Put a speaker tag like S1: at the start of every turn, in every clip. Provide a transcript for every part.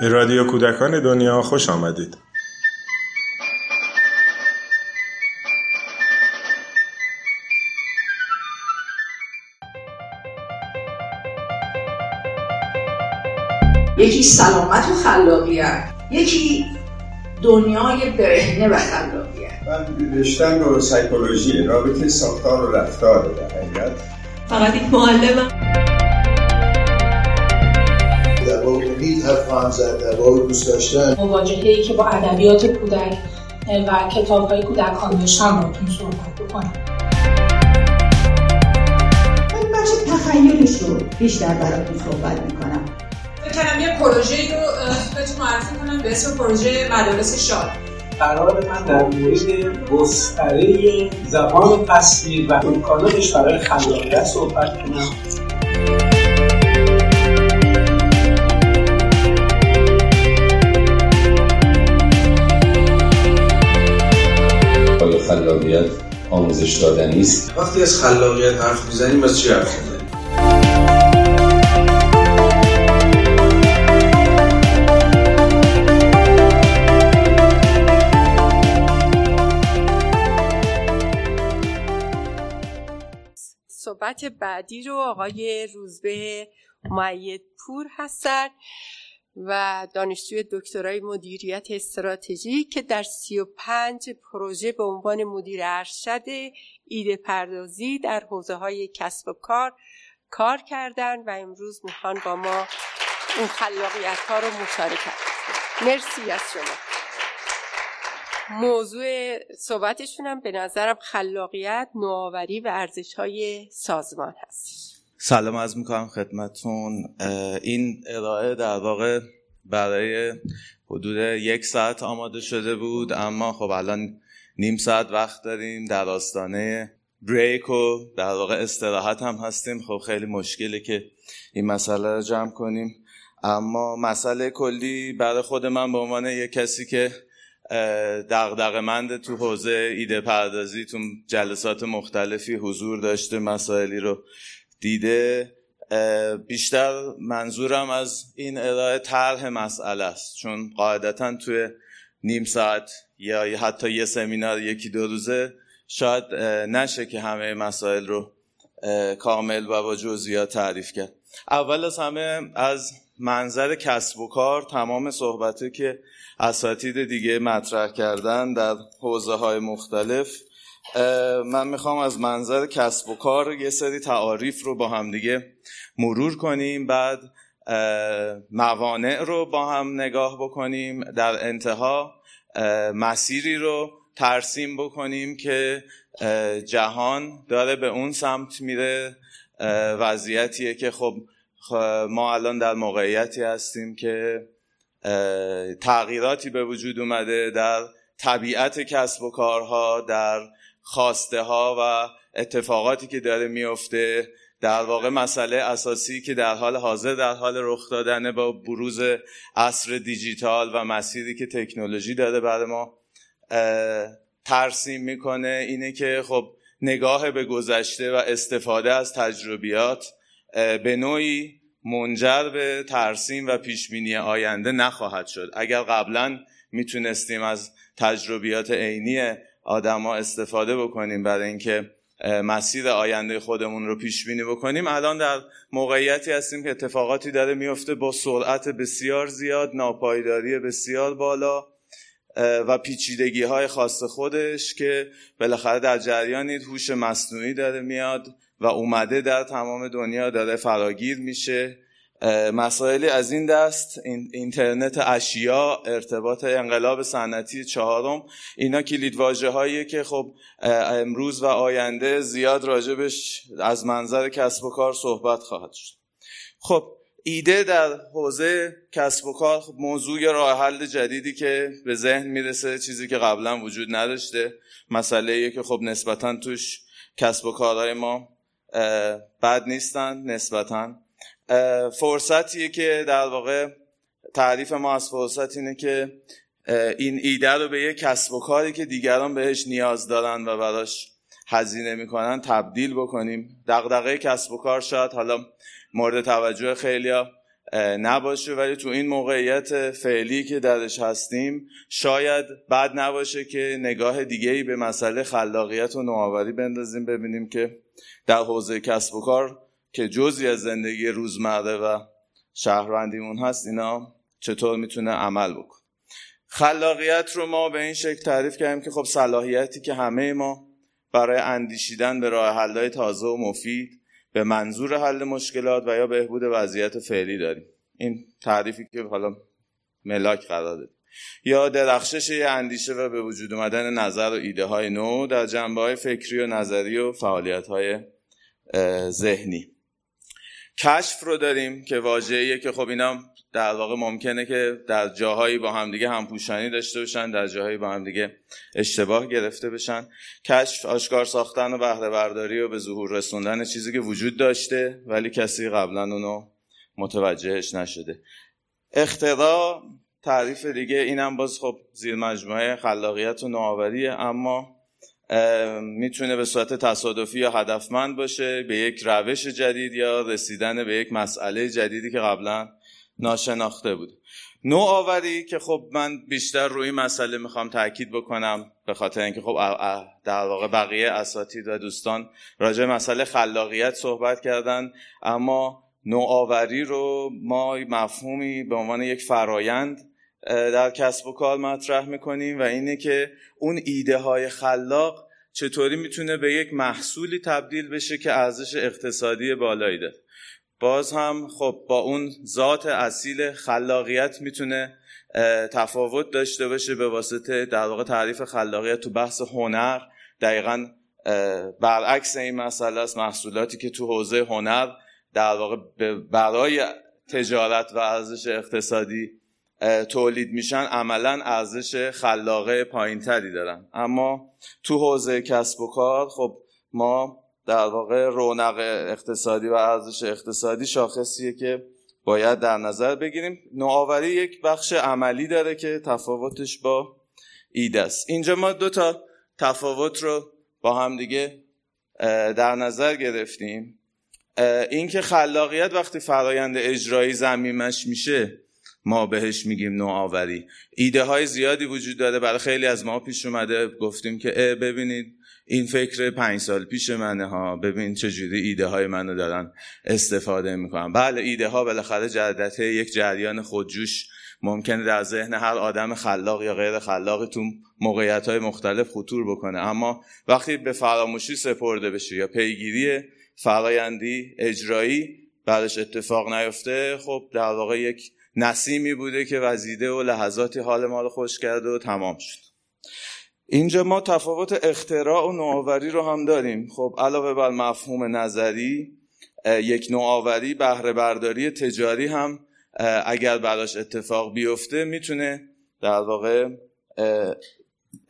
S1: به رادیو کودکان دنیا خوش آمدید.
S2: یکی سلامت و خلاقیت یکی دنیای برهنه و خلاقیت.
S3: من رشتم رو سایکولوژی رابطه ساختار و رفتار در حقیقت.
S4: فقط یک معلمم.
S5: امید حرف زد در واقع دوست داشتن.
S6: مواجهه که با ادبیات کودک و کتاب های کودکان داشتم باتون صحبت بکنم.
S7: من بخش تخیلش رو بیشتر براتون صحبت می‌کنم.
S4: فکر یه پروژه رو بهتون معرفی کنم به اسم پروژه مدارس شاد.
S8: قرار من در مورد گستره زبان تصویر و امکاناتش برای خلاقیت صحبت کنم.
S9: خلاقیت آموزش دادنی است.
S3: وقتی از خلاقیت حرف می‌زنیم از چی حرف می‌زنیم؟
S10: صحبت بعدی رو آقای روزبه معید پور هستن. و دانشجوی دکترای مدیریت استراتژی که در سی و پنج پروژه به عنوان مدیر ارشد ایده پردازی در حوزه های کسب و کار کار کردن و امروز می‌خوان با ما اون خلاقیت ها رو مشارکت مرسی از شما. موضوع صحبتشون هم به نظرم خلاقیت، نوآوری و ارزش های سازمان هست.
S11: سلام از می‌کنم خدمتون. این ارائه در واقع برای حدود یک ساعت آماده شده بود اما خب الان نیم ساعت وقت داریم. در آستانه بریک و در واقع استراحت هم هستیم. خب خیلی مشکله که این مسئله رو جمع کنیم. اما مسئله کلی برای خود من به عنوان یک کسی که دغدغه‌مند تو حوزه ایده پردازی تو جلسات مختلفی حضور داشته مسائلی رو دیده بیشتر منظورم از این ارائه طرح مسئله است. چون قاعدتا توی نیم ساعت یا حتی یه سمینار یکی دو روزه شاید نشه که همه مسائل رو کامل و با جزئیات تعریف کرد. اول از همه از منظر کسب و کار تمام صحبته که اساتید دیگه مطرح کردن در حوزه های مختلف من می‌خوام از منظر کسب و کار یه سری تعاریف رو با هم دیگه مرور کنیم. بعد موانع رو با هم نگاه بکنیم در انتها مسیری رو ترسیم بکنیم که جهان داره به اون سمت میره. وضعیتیه که خب ما الان در موقعیتی هستیم که تغییراتی به وجود اومده در طبیعت کسب و کارها در خواسته ها و اتفاقاتی که داره میفته در واقع مسئله اساسی که در حال حاضر در حال رخ دادن با بروز عصر دیجیتال و مسیری که تکنولوژی داره برای ما ترسیم می‌کنه. اینه که خب نگاه به گذشته و استفاده از تجربیات به نوعی منجر به ترسیم و پیشبینی آینده نخواهد شد. اگر قبلا می‌تونستیم از تجربیات عینی آدما استفاده بکنیم برای اینکه مسیر آینده خودمون رو پیش بینی بکنیم. الان در موقعیتی هستیم که اتفاقاتی داره میفته با سرعت بسیار زیاد ناپایداری بسیار بالا و پیچیدگی های خاص خودش که بالاخره در جریانی هوش مصنوعی داره میاد و اومده در تمام دنیا داره فراگیر میشه. مسائلی از این دست اینترنت اشیا ارتباط انقلاب صنعتی چهارم اینا کلید واژه که خب امروز و آینده زیاد راجبش از منظر کسب و کار صحبت خواهد شد. خب ایده در حوزه کسب و کار خب موضوع راه حل جدیدی که به ذهن می‌رسه چیزی که قبلا وجود نداشته مسئله که خب نسبتا توش کسب و کارهای ما بد نیستن نسبتا فرصتیه که در واقع تعریف ما از فرصت اینه که این ایده رو به یک کسب و کاری که دیگران بهش نیاز دارن و براش هزینه می‌کنن تبدیل بکنیم. دغدغه کسب و کار شاید حالا مورد توجه خیلیا نباشه ولی تو این موقعیت فعلی که درش هستیم شاید بد نباشه که نگاه دیگه ای به مسئله خلاقیت و نوآوری بندازیم ببینیم که در حوزه کسب و کار که جزی از زندگی روزمره و شهروندیمون هست اینا چطور می‌تونه عمل بکن خلاقیت رو ما به این شکل تعریف کردیم که خب صلاحیتی که همه ما برای اندیشیدن به راه حل‌های تازه و مفید به منظور حل مشکلات و یا بهبود وضعیت فعلی داریم. این تعریفی که حالا ملاک قرار داریم یا درخشش یه اندیشه و به وجود اومدن نظر و ایده های نو در جنبه های فکری و نظری و فعالیت های ذهنی. کشف رو داریم که واژه‌ایه که خب اینا در واقع ممکنه که در جاهایی با همدیگه همپوشانی داشته باشن در جاهایی با همدیگه اشتباه گرفته بشن. کشف آشکار ساختن و بهره برداری و به ظهور رسوندن چیزی که وجود داشته ولی کسی قبلا اونو متوجهش نشده. اختراع تعریف دیگه اینم باز خب زیر مجموعه خلاقیت و نوآوریه اما می‌تونه به صورت تصادفی یا هدفمند باشه به یک روش جدید یا رسیدن به یک مسئله جدیدی که قبلا ناشناخته بود. نوآوری که خب من بیشتر روی مسئله می‌خوام تاکید بکنم به خاطر اینکه خب در واقع بقیه اساتید و دوستان راجع مسئله خلاقیت صحبت کردن اما نوآوری رو ما مفهومی به عنوان یک فرایند در کسب و کار مطرح می‌کنیم و اینه که اون ایده های خلاق چطوری می‌تونه به یک محصولی تبدیل بشه که ارزش اقتصادی بالایی داره. باز هم خب با اون ذات اصیل خلاقیت می‌تونه تفاوت داشته باشه به واسطه در واقع تعریف خلاقیت تو بحث هنر. دقیقا برعکس این مسئله است محصولاتی که تو حوزه هنر در واقع برای تجارت و ارزش اقتصادی تولید میشن عملا ارزش خلاقه پایینتری دارن. اما تو حوزه کسب و کار خب ما در واقع رونق اقتصادی و ارزش اقتصادی شاخصیه که باید در نظر بگیریم. نوآوری یک بخش عملی داره که تفاوتش با ایده است. اینجا ما دو تا تفاوت رو با هم دیگه در نظر گرفتیم. اینکه خلاقیت وقتی فرایند اجرایی زمیمش میشه ما بهش میگیم نوآوری. ایده های زیادی وجود داره. برای خیلی از ما پیش اومده. گفتیم که ببینید این فکر پنج سال پیش منه ها. ببین چجوری ایده های منو دارن استفاده می‌کنن. بله ایده ها بالاخره جدت یک جریان خودجوش. ممکنه در ذهن هر آدم خلاق یا غیر خلاقی تو موقعیت های مختلف خطور بکنه. اما وقتی به فراموشی سپرده بشه یا پیگیری فرایندی اجرایی بعدش اتفاق نیفته خب در واقع یک نسیمی بوده که وزیده و لحظاتی حال ما رو خوش کرده و تمام شد. اینجا ما تفاوت اختراع و نوآوری رو هم داریم. خب علاوه بر مفهوم نظری یک نوآوری بهره برداری تجاری هم اگر براش اتفاق بیفته می‌تونه در واقع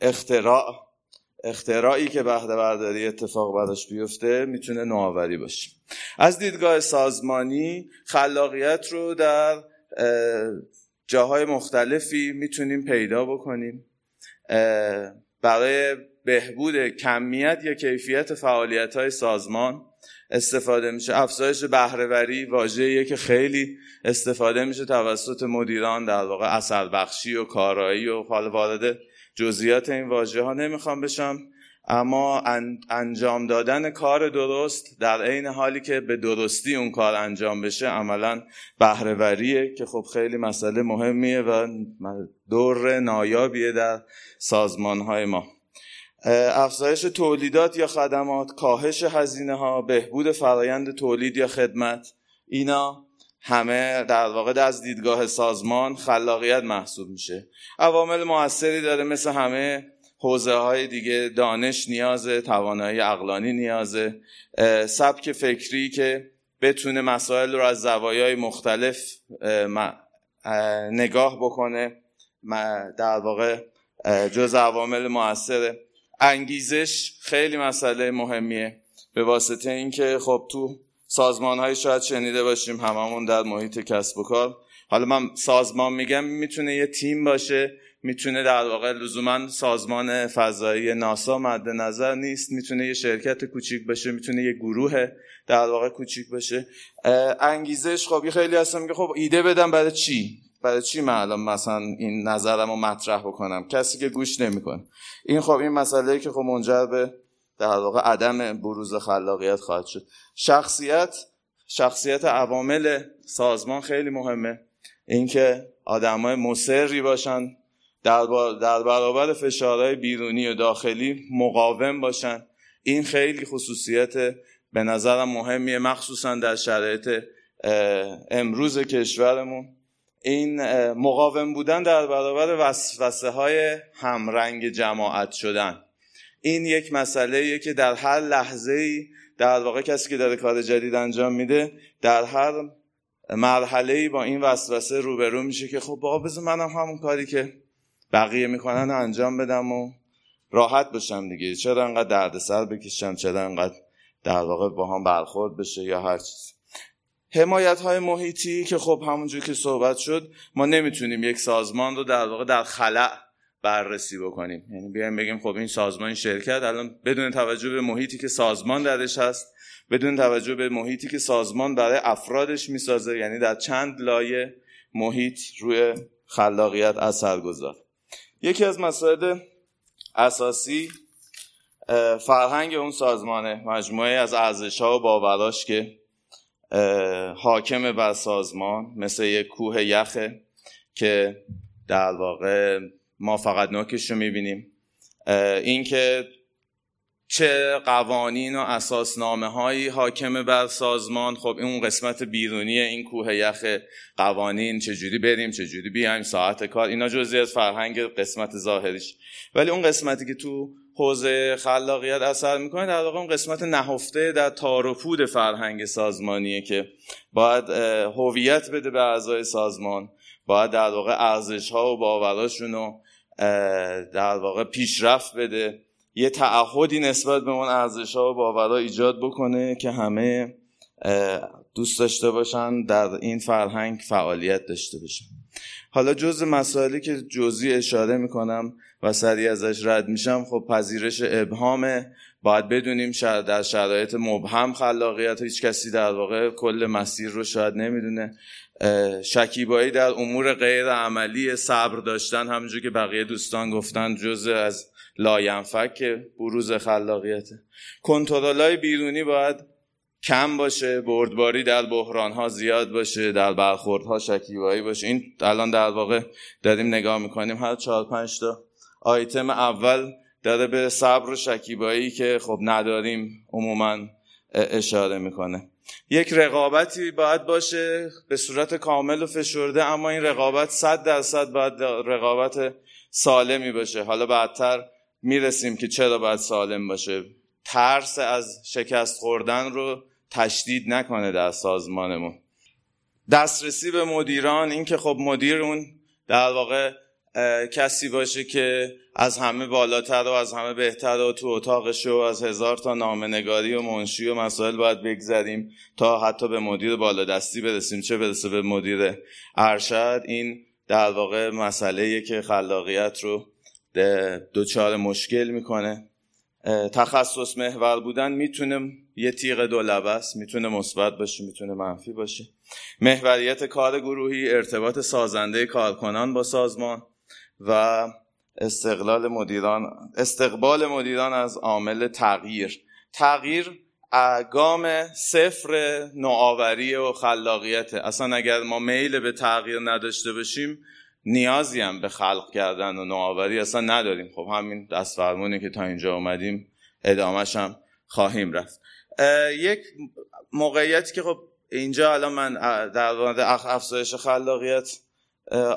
S11: اختراع اختراعی که بهره برداری اتفاق براش بیفته می‌تونه نوآوری باشه. از دیدگاه سازمانی خلاقیت رو در جاهای مختلفی می‌تونیم پیدا بکنیم. برای بهبود کمیت یا کیفیت فعالیت های سازمان استفاده میشه. افزایش بهرهوری واژه‌ایه که خیلی استفاده میشه توسط مدیران در واقع اثر بخشی و کارایی و حال وارد جزئیات این واژه ها نمی‌خوام بشم اما انجام دادن کار درست در عین حالی که به درستی اون کار انجام بشه عملا بهرهوریه که خب خیلی مسئله مهمیه و دور نایابیه در سازمان های ما. افزایش تولیدات یا خدمات کاهش هزینه ها بهبود فرایند تولید یا خدمت اینا همه در واقع از دیدگاه سازمان خلاقیت محسوب میشه. عوامل موثری داره مثل همه حوزه های دیگه دانش نیازه توانایی اقلانی نیازه. سبک فکری که بتونه مسائل رو از زوایای مختلف نگاه بکنه در واقع جز عوامل موثره. انگیزش خیلی مسئله مهمیه به واسطه اینکه خب تو سازمان های شاید شنیده باشیم هممون در محیط کسب و کار. حالا من سازمان میگم می‌تونه یه تیم باشه می‌تونه در واقع لزوما سازمان فضایی ناسا مد نظر نیست می‌تونه یه شرکت کوچیک باشه می‌تونه یه گروه در واقع کوچیک باشه. انگیزش خب خیلی هستم میگه خب ایده بدم برای چی؟ برای چی من الان مثلا این نظرم رو مطرح بکنم؟ کسی که گوش نمی‌کنه. این خب این مسئله که خب منجر به در واقع عدم بروز خلاقیت خواهد شد. شخصیت شخصیت عوامل سازمان خیلی مهمه. اینکه آدمای مصری باشن در, در برابر فشارهای بیرونی و داخلی مقاوم باشن. این خیلی خصوصیت به نظرم مهمیه مخصوصا در شرایط امروز کشورمون. این مقاوم بودن در برابر وسوسه های همرنگ جماعت شدن. این یک مسئله که در هر لحظه ای در واقع کسی که داره کار جدید انجام میده در هر مرحله ای با این وسوسه روبرو میشه که خب بابا بذار منم همون کاری که بقیه می‌کنن انجام بدم و راحت باشم دیگه. چرا انقدر دردسر بکشم؟ چرا انقدر در واقع با هم برخورد بشه یا هر چیز؟ حمایت های محیطی که خب همونجور که صحبت شد ما نمی‌تونیم یک سازمان رو در واقع در خلع بررسی بکنیم. یعنی بیایم بگیم خب این سازمان شرکت الان بدون توجه به محیطی که سازمان درش هست بدون توجه به محیطی که سازمان برای افرادش می‌سازه یعنی در چند لایه محیط روی خلاقیت اثر گذار یکی از مسائل اساسی فرهنگ اون سازمانه مجموعه از ارزش ها و باوراش که حاکم بر سازمان مثل یک کوه یخه که در واقع ما فقط نوکش رو می‌بینیم. اینکه چه قوانین و اساسنامه هایی حاکم بر سازمان. خب این قسمت بیرونی این کوه یخ قوانین چجوری بریم چجوری بیایم ساعت کار اینا جزی از فرهنگ قسمت ظاهریش. ولی اون قسمتی که تو حوزه خلاقیت اثر می‌کنه در واقع اون قسمت نهفته در تار فرهنگ سازمانیه که باید هویت بده به اعضای سازمان. باید در واقع ارزش ها و باوراشون رو در واقع پیشرفت بده. یه تعهدی نسبت به اون ارزش ها و باورها ایجاد بکنه که همه دوست داشته باشن در این فرهنگ فعالیت داشته باشن. حالا جز مسائلی که جزئی اشاره می‌کنم و سریع ازش رد میشم خب پذیرش ابهامه. باید بدونیم در شرایط مبهم خلاقیت هیچ کسی در واقع کل مسیر رو شاید نمی‌دونه. شکیبایی در امور غیر عملی صبر داشتن همونجور که بقیه دوستان گفتن جز از لاینفک بروز خلاقیته کنترل های بیرونی باید کم باشه بردباری در بحران ها زیاد باشه در برخورد ها شکیبایی باشه. این الان در واقع داریم نگاه می‌کنیم هر چهار پنج تا آیتم اول داره به صبر و شکیبایی که خب نداریم عموما اشاره می‌کنه. یک رقابتی باید باشه به صورت کامل و فشرده اما این رقابت صد درصد باید رقابت سالمی باشه. حالا بعدتر می‌رسیم که چرا باید سالم باشه. ترس از شکست خوردن رو تشدید نکنه در سازمانمون. دسترسی به مدیران این که خب مدیر اون در واقع کسی باشه که از همه بالاتر و از همه بهتر و تو اتاقش و از هزار تا نامنگاری و منشی و مسائل باید بگذریم تا حتی به مدیر بالادستی برسیم. چه برسه به مدیر ارشد؟ این در واقع مسئله که خلاقیت رو دوچار مشکل می‌کنه. تخصص محور بودن می‌تونه یه تیغ دو است. می‌تونه مثبت باشه می‌تونه منفی باشه. محوریت کار گروهی ارتباط سازنده کارکنان با سازمان. و استقلال مدیران استقبال مدیران از عامل تغییر. تغییر گام صفر نوآوری و خلاقیت. اصلا اگر ما میل به تغییر نداشته باشیم نیازی هم به خلق کردن و نوآوری اصلا نداریم. خب همین دست فرمونی که تا اینجا اومدیم ادامهش هم خواهیم رفت. یک موقعیتی که خب اینجا الان من در مورد افزایش خلاقیت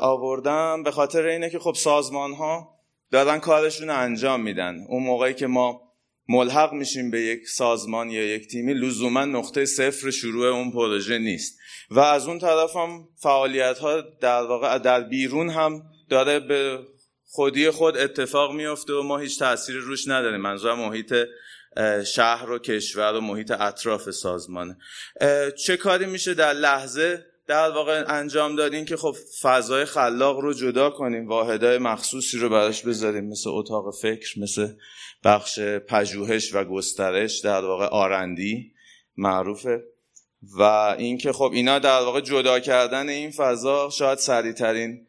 S11: آوردم به خاطر اینه که خب سازمان ها دارن کارشون رو انجام میدن. اون موقعی که ما ملحق میشیم به یک سازمان یا یک تیمی لزوما نقطه صفر شروع اون پروژه نیست. و از اون طرف هم فعالیت ها در واقع در بیرون هم داره به خودی خود اتفاق میفته و ما هیچ تأثیری روش نداریم. منظور محیط شهر و کشور و محیط اطراف سازمانه چه کاری میشه در لحظه؟ در واقع انجام دادیم که خب فضای خلاق رو جدا کنیم واحدهای مخصوصی رو براش بذاریم مثل اتاق فکر مثل بخش پژوهش و گسترش در واقع آرندی معروفه. و اینکه خب اینا در واقع جدا کردن این فضا شاید سریعترین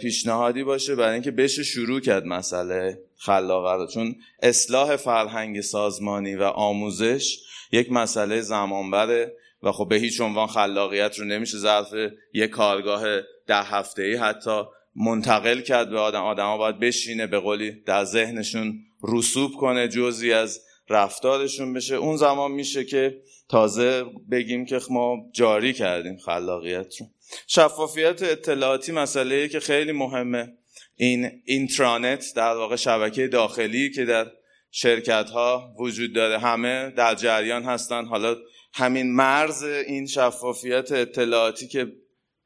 S11: پیشنهادی باشه برای اینکه بشه شروع کرد مسئله خلاقه رو. چون اصلاح فرهنگ سازمانی و آموزش یک مسئله زمان بره و خب به هیچ عنوان خلاقیت رو نمیشه ظرف یک کارگاه ده هفته ای حتی منتقل کرد به آدم. آدم ها باید بشینه به قولی در ذهنشون رسوب کنه جزی از رفتارشون بشه. اون زمان میشه که تازه بگیم که ما جاری کردیم خلاقیت رو. شفافیت اطلاعاتی مسئله که خیلی مهمه. این اینترانت در واقع شبکه داخلی که در شرکت ها وجود داره. همه در جریان هستن. حالا همین مرز این شفافیت اطلاعاتی که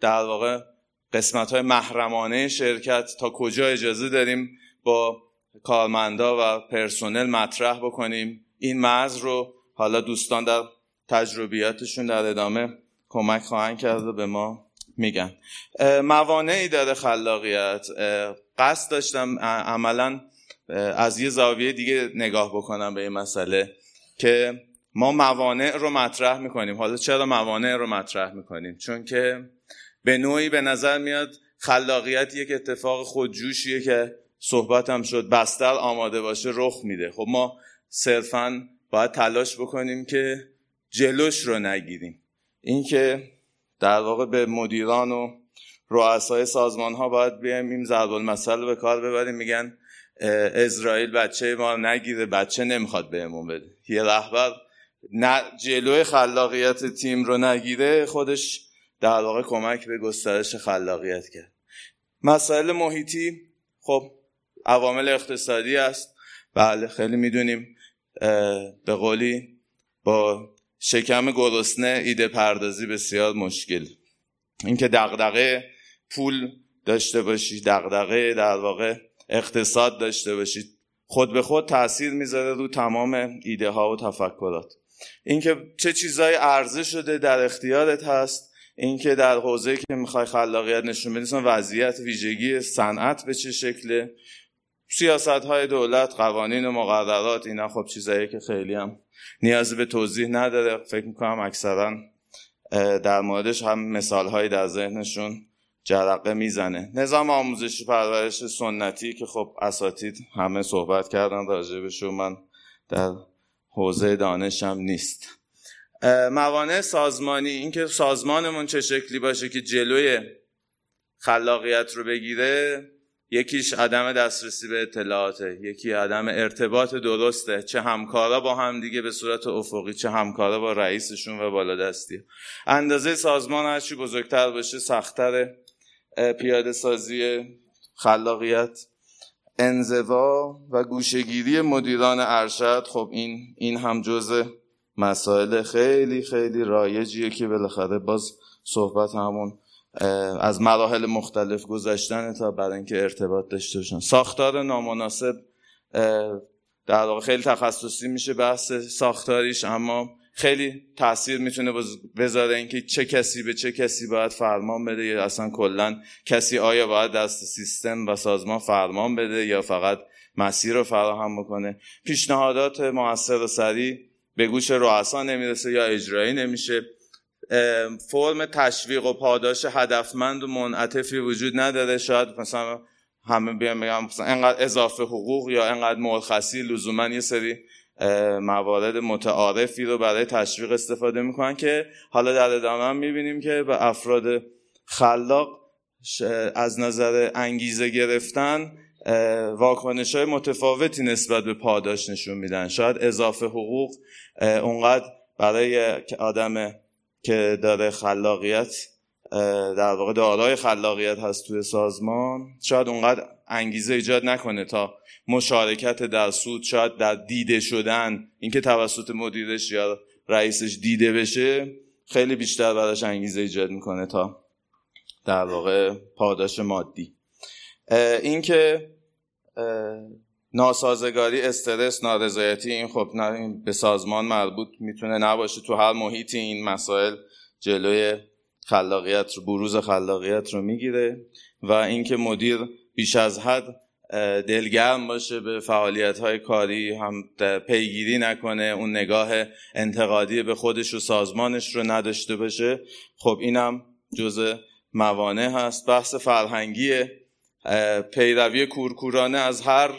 S11: در واقع قسمت های محرمانه شرکت تا کجا اجازه داریم با کارمندا و پرسنل مطرح بکنیم این مرز رو حالا دوستان در تجربیاتشون در ادامه کمک خواهند کرد و به ما میگن. موانعی داره خلاقیت. قصد داشتم عملا از یه زاویه دیگه نگاه بکنم به این مسئله که ما موانع رو مطرح می‌کنیم. حالا چرا موانع رو مطرح می‌کنیم؟ چون که به نوعی به نظر میاد خلاقیت یک اتفاق خودجوشیه که صحبت هم شد. بستر آماده باشه رخ میده. خب ما صرفا باید تلاش بکنیم که جلوش رو نگیریم. اینکه در واقع به مدیران و رؤسای سازمان ها باید بیایم این ضرب المثل به کار ببریم. میگن اسرائیل بچه ما نگیره بچه نمی‌خواد بهمون بده. یه رهبر نه جلوی خلاقیت تیم رو نگیره خودش در واقع کمک به گسترش خلاقیت کرد. مسائل محیطی خب عوامل اقتصادی است. بله خیلی می‌دونیم به قولی با شکم گرسنه ایده پردازی بسیار مشکل. اینکه دغدغه پول داشته باشی دغدغه در واقع اقتصاد داشته باشید خود به خود تاثیر می‌ذاره رو تمام ایده ها و تفکرات. اینکه چه چیزای عرضه شده در اختیارت هست اینکه در حوزه که می‌خوای خلاقیت نشون بدی وضعیت ویژگی صنعت به چه شکله؟ سیاست های دولت قوانین و مقررات اینا خب چیزایی که خیلی هم نیازی به توضیح نداره. فکر می‌کنم اکثرا در موردش هم مثال هایی در ذهنشون جرقه می‌زنه. نظام آموزشی پرورش سنتی که خب اساتید همه صحبت کردن راجبش من در حوزه دانشم نیست. موانع سازمانی اینکه سازمانمون چه شکلی باشه که جلوی خلاقیت رو بگیره یکیش عدم دسترسی به اطلاعاته یکی عدم ارتباط درسته چه همکارا با هم دیگه به صورت افقی چه همکارا با رئیسشون و بالادستی اندازه سازمان هرچی بزرگتر باشه سختتر پیاده سازی خلاقیت. انزوا و گوشگیری مدیران ارشد خب این این هم جزء مسائل خیلی خیلی رایجیه که بالاخره باز صحبت همون از مراحل مختلف گذشتن تا برای اینکه ارتباط داشته باشن. ساختار نامناسب در واقع خیلی تخصصی میشه بحث ساختاریش اما خیلی تاثیر می‌تونه بذاره اینکه چه کسی به چه کسی باید فرمان بده یا اصلا کلا کسی آیا باید دست سیستم و سازمان فرمان بده یا فقط مسیر رو فراهم بکنه. پیشنهادات موثر و سریع به گوش رؤسا نمی‌رسه یا اجرایی نمیشه. فرم تشویق و پاداش هدفمند و منعطفی وجود نداره. شاید مثلا همه بیان بگم مثلا انقدر اضافه حقوق یا انقدر مرخصی لزوما یه سری موارد متعارفی رو برای تشویق استفاده می‌کنن که حالا در ادامه هم می‌بینیم که به افراد خلاق از نظر انگیزه گرفتن واکنش های متفاوتی نسبت به پاداش نشون میدن. شاید اضافه حقوق اونقدر برای آدم که داره خلاقیت در واقع دارای خلاقیت هست توی سازمان شاید اونقدر انگیزه ایجاد نکنه تا مشارکت در سود شاید در دیده شدن اینکه توسط مدیرش یا رئیسش دیده بشه خیلی بیشتر براش انگیزه ایجاد می‌کنه تا در واقع پاداش مادی. اینکه ناسازگاری استرس نارضایتی این خب نه به سازمان مربوط می‌تونه نباشه تو هر محیطی این مسائل جلوی خلاقیت رو بروز خلاقیت رو می‌گیره و اینکه مدیر بیش از حد دلگرم باشه به فعالیت های کاری هم پیگیری نکنه اون نگاه انتقادی به خودش و سازمانش رو نداشته باشه. خب اینم جزء موانع هست. بحث فرهنگی پیروی کورکورانه از هر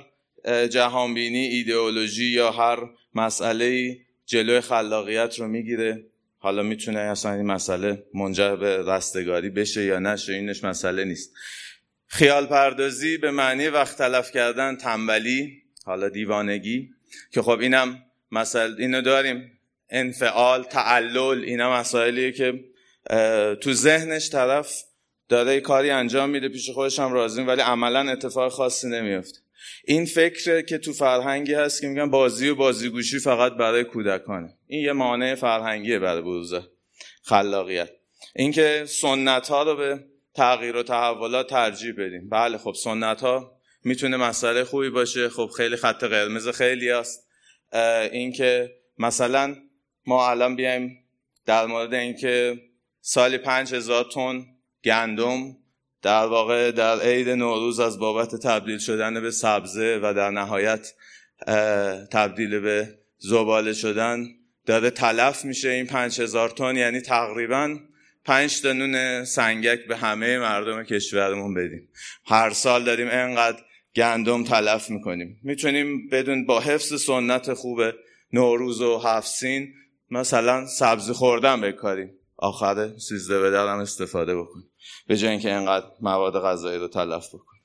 S11: جهانبینی ایدئولوژی یا هر مسئله جلوی خلاقیت رو می‌گیره. حالا می‌تونه اصلا این مسئله منجر به رستگاری بشه یا نشه اینش مسئله نیست. خیال پردازی به معنی وقت تلف کردن تنبلی حالا دیوانگی که خب اینم مسئله اینو داریم. انفعال تعلل اینا مسائلیه که تو ذهنش طرف داره کاری انجام میده پیش خودش هم راضیم ولی عملا اتفاق خاصی نمیافته این فکر که تو فرهنگی هست که میگن بازی و بازیگوشی فقط برای کودکانه. این یه مانع فرهنگیه برای بروز خلاقیت. اینکه سنت ها رو به تغییر و تحولات ترجیح بدیم. بله خب سنت ها می‌تونه مسئله خوبی باشه. خب خیلی خط قرمز خیلی هست. اینکه مثلا ما الان بیایم در مورد اینکه سالی پنج هزار تن گندم در واقع در عید نوروز از بابت تبدیل شدن به سبزه و در نهایت تبدیل به زباله شدن داره تلف میشه این پنج هزار تن. یعنی تقریبا پنج تا نون سنگک به همه مردم کشورمون بدیم. هر سال داریم انقدر گندم تلف می‌کنیم. می‌تونیم بدون با حفظ سنت خوب نوروز و هفسین مثلا سبزی خوردن بکاریم. آخر سیزده به درم استفاده بکنیم. به جای اینکه اینقدر مواد غذایی رو تلف بکنیم.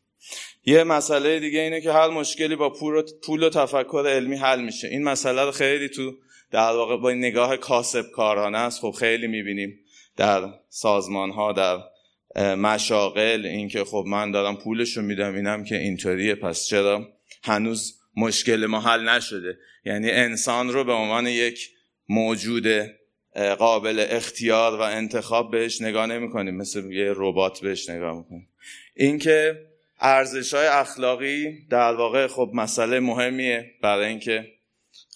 S11: یه مسئله دیگه اینه که هر مشکلی با پول و تفکر علمی حل میشه. این مسئله رو خیلی تو در واقع با نگاه کاسب کارانه است. خب خیلی می‌بینیم. در سازمان ها در مشاغل اینکه خب من دارم پولش رو میدم اینم که اینطوریه پس چرا هنوز مشکل ما حل نشده؟ یعنی انسان رو به عنوان یک موجود قابل اختیار و انتخاب بهش نگاه نمی کنیم مثل یه ربات بهش نگاه می‌کنیم. اینکه ارزش های اخلاقی در واقع خب مسئله مهمیه برای اینکه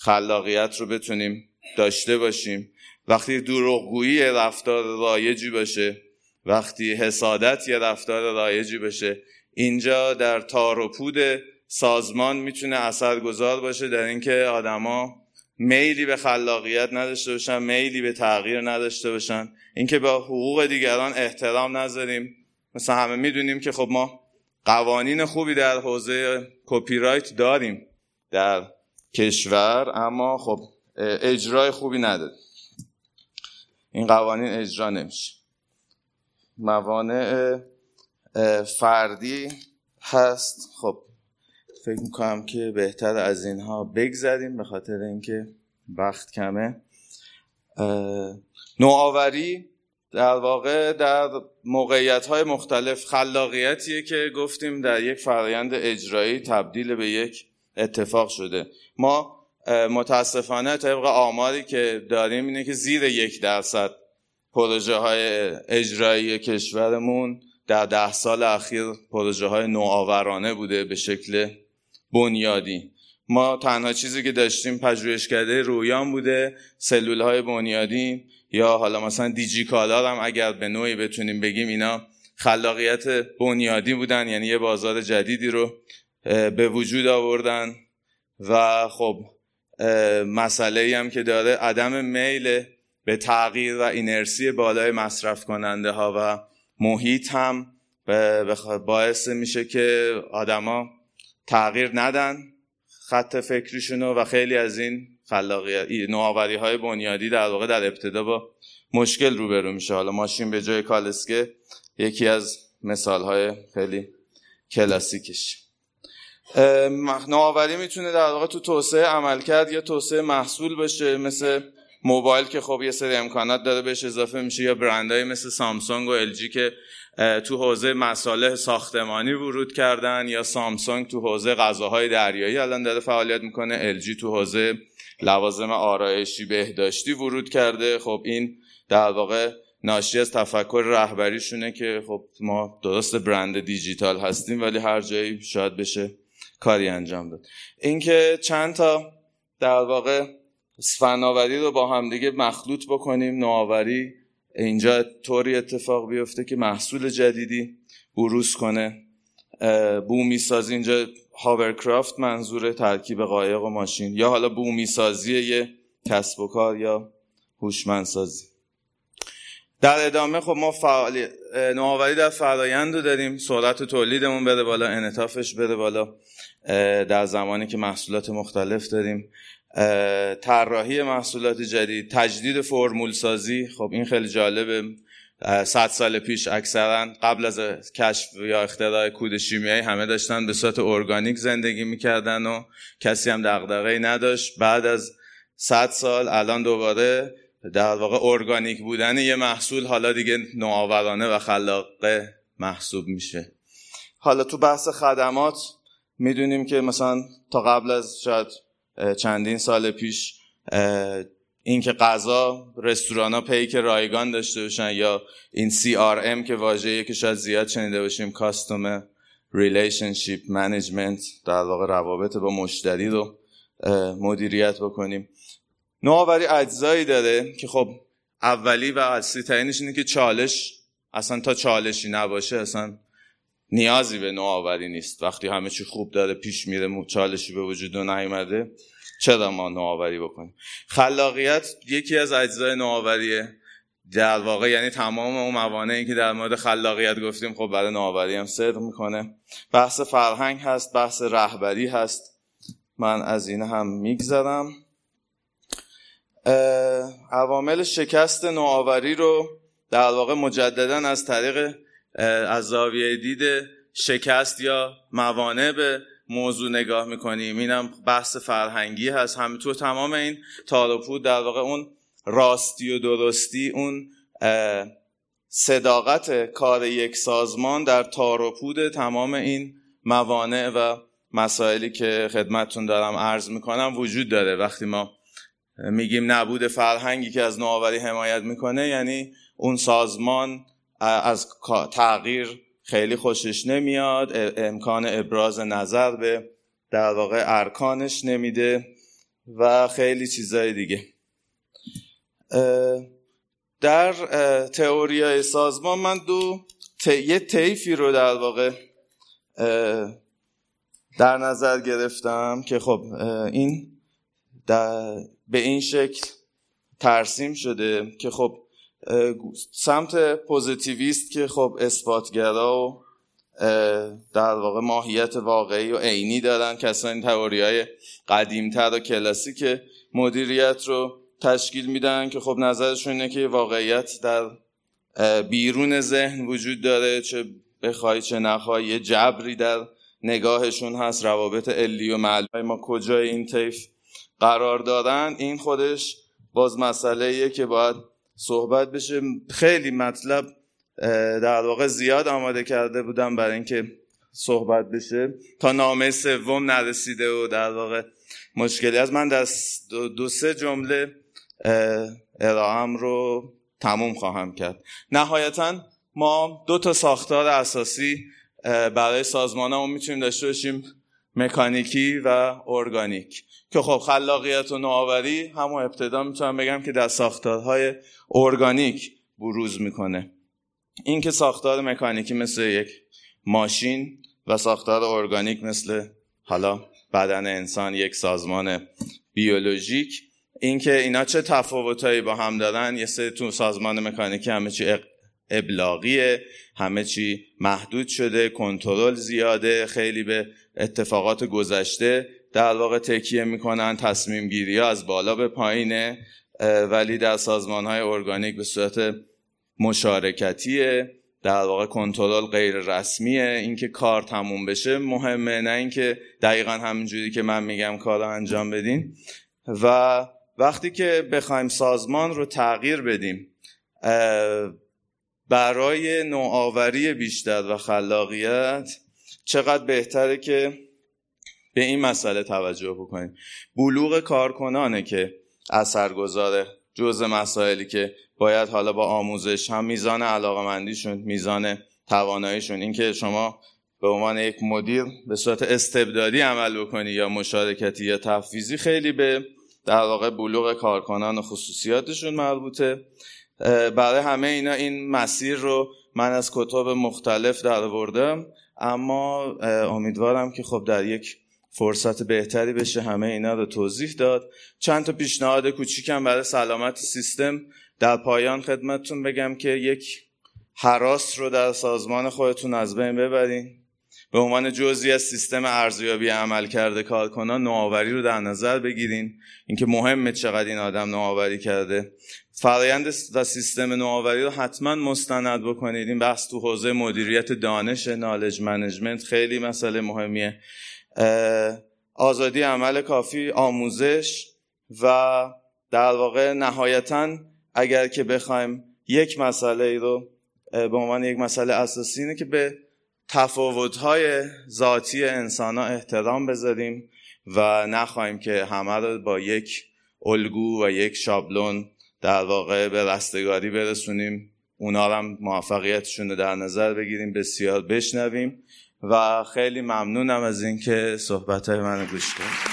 S11: خلاقیت رو بتونیم داشته باشیم. وقتی دروغگویی یه رفتار رایجی باشه وقتی حسادت یه رفتار رایجی باشه اینجا در تار و پود سازمان می‌تونه اثرگذار باشه در اینکه آدما میلی به خلاقیت نداشته باشن میلی به تغییر نداشته باشن. اینکه به حقوق دیگران احترام نذاریم. مثلا همه می‌دونیم که خب ما قوانین خوبی در حوزه کپی رایت داریم در کشور اما خب اجرای خوبی نداره این قوانین اجرا نمیشه. موانع فردی هست. خب فکر می‌کنم که بهتر از اینها بگذریم به خاطر اینکه وقت کمه. نوآوری در واقع در موقعیت های مختلف خلاقیتیه که گفتیم در یک فرایند اجرایی تبدیل به یک اتفاق شده. ما متاسفانه طبق آماری که داریم اینه که زیر یک درصد پروژه های اجرایی کشورمون در ده سال اخیر پروژه های نوآورانه بوده به شکل بنیادی. ما تنها چیزی که داشتیم پژوهشکده رویان بوده سلول های بنیادی یا حالا مثلا دیجیکالا هم اگر به نوعی بتونیم بگیم اینا خلاقیت بنیادی بودن یعنی یه بازار جدیدی رو به وجود آوردن. و خب مسئله هم که داره عدم میل به تغییر و اینرسی بالای مصرف کننده ها و محیط هم باعث میشه که آدما تغییر ندن. خط فکریشونو و خیلی از این خلاقیت نوآوری های بنیادی در واقع در ابتدا با مشکل روبرو میشه. حالا ماشین به جای کالسکه یکی از مثال های خیلی کلاسیکش. نوآوری می‌تونه در واقع تو توسعه عملکرد یا توسعه محصول باشه مثل موبایل که خب یه سری امکانات داره بهش اضافه میشه یا برندهای مثل سامسونگ و الژی که تو حوزه مصالح ساختمانی ورود کردن یا سامسونگ تو حوزه غذاهای دریایی الان داره فعالیت می‌کنه الژی تو حوزه لوازم آرایشی بهداشتی ورود کرده. خب این در واقع ناشی از تفکر رهبریشونه که خب ما درست برند دیجیتال هستیم ولی هر جایی شاید بشه کاری انجام داد. اینکه چند تا در واقع فناوری رو با همدیگه مخلوط بکنیم نوآوری اینجا طوری اتفاق بیفته که محصول جدیدی بروز کنه. بومی سازی اینجا هاورکرافت منظور ترکیب قایق و ماشین یا حالا بومی سازی یه کسب و کار یا هوشمندسازی. در ادامه خب ما فعالی نوآوری در فرایند رو داریم. سرعت تولیدمون بره بالا انعطافش بره بالا. در زمانی که محصولات مختلف داریم. طراحی محصولات جدید تجدید فرمول سازی. خب این خیلی جالبه. صد سال پیش اکثرا قبل از کشف یا اختراع کود شیمیایی همه داشتن به صورت ارگانیک زندگی می‌کردن و کسی هم دغدغه‌ای نداشت. بعد از صد سال الان دوباره در واقع ارگانیک بودن یه محصول حالا دیگه نوآورانه و خلاقه محسوب میشه. حالا تو بحث خدمات می‌دونیم که مثلا تا قبل از شاید چندین سال پیش اینکه غذا رستوران ها پیک رایگان داشته باشن یا این CRM که واژه‌ای که شاید زیاد شنیده باشیم customer relationship management در واقع روابط با مشتری رو مدیریت بکنیم. نوآوری اجزایی داره که خب اولی و اصلی ترینش اینه که چالش اصلا تا چالشی نباشه اصلا نیازی به نوآوری نیست. وقتی همه چی خوب داره پیش میره چالشی به وجود نیومده چرا ما نوآوری بکنیم؟ خلاقیت یکی از اجزای نوآوریه. در واقع یعنی تمام اون موانعی که در مورد خلاقیت گفتیم خب برای نوآوری هم صدق می‌کنه. بحث فرهنگ هست بحث رهبری هست. من از این هم میگذرم. عوامل شکست نوآوری رو در واقع مجددا از طریق از زاویه دید شکست یا موانع به موضوع نگاه می‌کنیم. اینم بحث فرهنگی هست. همینطور تمام این تاروپود در واقع اون راستی و درستی اون صداقت کار یک سازمان در تاروپود تمام این موانع و مسائلی که خدمتتون دارم عرض می‌کنم وجود داره. وقتی ما میگیم نبود فرهنگی که از نوآوری حمایت می‌کنه یعنی اون سازمان از تغییر خیلی خوشش نمیاد. امکان ابراز نظر به در واقع ارکانش نمیده و خیلی چیزای دیگه. در تئوریای سازمان من دو یه طیفی رو در واقع در نظر گرفتم که خب این به این شکل ترسیم شده که خب سمت پوزیتیویست که خب اثباتگرا و در واقع ماهیت واقعی و عینی دارن کسانی تئوری های قدیمتر و کلاسیک مدیریت رو تشکیل میدن که خب نظرشون اینه که واقعیت در بیرون ذهن وجود داره چه بخوای چه نخوای یه جبری در نگاهشون هست روابط علی و معلومه ما کجای این طیف قرار دارن این خودش باز مسئله که باید صحبت بشه. خیلی مطلب در واقع زیاد آماده کرده بودم برای اینکه صحبت بشه. تا نامه سوم نرسیده و در واقع مشکلی. از من در دو سه جمله ارائم رو تموم خواهم کرد. نهایتا ما دو تا ساختار اساسی برای سازمان می‌تونیم داشته باشیم. مکانیکی و ارگانیک. که خب خلاقیت و نوآوری همون ابتدا می‌تونم بگم که در ساختارهای ارگانیک بروز می‌کنه. این که ساختار مکانیکی مثل یک ماشین و ساختار ارگانیک مثل حالا بدن انسان یک سازمان بیولوژیک اینکه اینا چه تفاوتایی با هم دارن؟ یه سری تو سازمان مکانیکی همه چی ابلاغیه همه چی محدود شده کنترل زیاده خیلی به اتفاقات گذشته در واقع تکیه می‌کنن تصمیم گیری ها از بالا به پایینه ولی در سازمان های ارگانیک به صورت مشارکتیه در واقع کنترل غیر رسمیه. اینکه کار تموم بشه مهمه نه اینکه دقیقا همینجوری که من میگم کار انجام بدین. و وقتی که بخوایم سازمان رو تغییر بدیم برای نوآوری بیشتر و خلاقیت چقدر بهتره که به این مسئله توجه بکنیم. بلوغ کارکنانه که اثرگذاره جزء مسائلی که باید حالا با آموزش هم میزان علاقمندیشون میزان تواناییشون. اینکه شما به عنوان یک مدیر به صورت استبدادی عمل بکنی یا مشارکتی یا تفویضی خیلی به در واقع بلوغ کارکنان و خصوصیاتشون مربوطه. برای همه اینا این مسیر رو من از کتاب مختلف در بردم اما امیدوارم که خب در یک فرصت بهتری بشه همه اینا رو توضیح داد. چند تا پیشنهاد کوچیکم برای سلامت سیستم در پایان خدمتتون بگم که یک حراس رو در سازمان خودتون از بین ببرین. به عنوان جزئی از سیستم ارزیابی عمل کرده کارکنان نوآوری رو در نظر بگیرین. اینکه مهمه چقدر این آدم نوآوری کرده. فرایند و سیستم نوآوری رو حتما مستند بکنید. این بحث تو حوزه مدیریت دانش knowledge management خیلی مسئله مهمیه. آزادی عمل کافی آموزش و در واقع نهایتا اگر که بخوایم یک مسئله ای رو به عنوان یک مسئله اساسی اینه که به تفاوت‌های ذاتی انسان ها احترام بذاریم و نخواهیم که همه رو با یک الگو و یک شابلون در واقع به رستگاری برسونیم. اونا هم موفقیتشون رو در نظر بگیریم بسیار بشنویم و خیلی ممنونم از اینکه صحبت های من گوش کردیم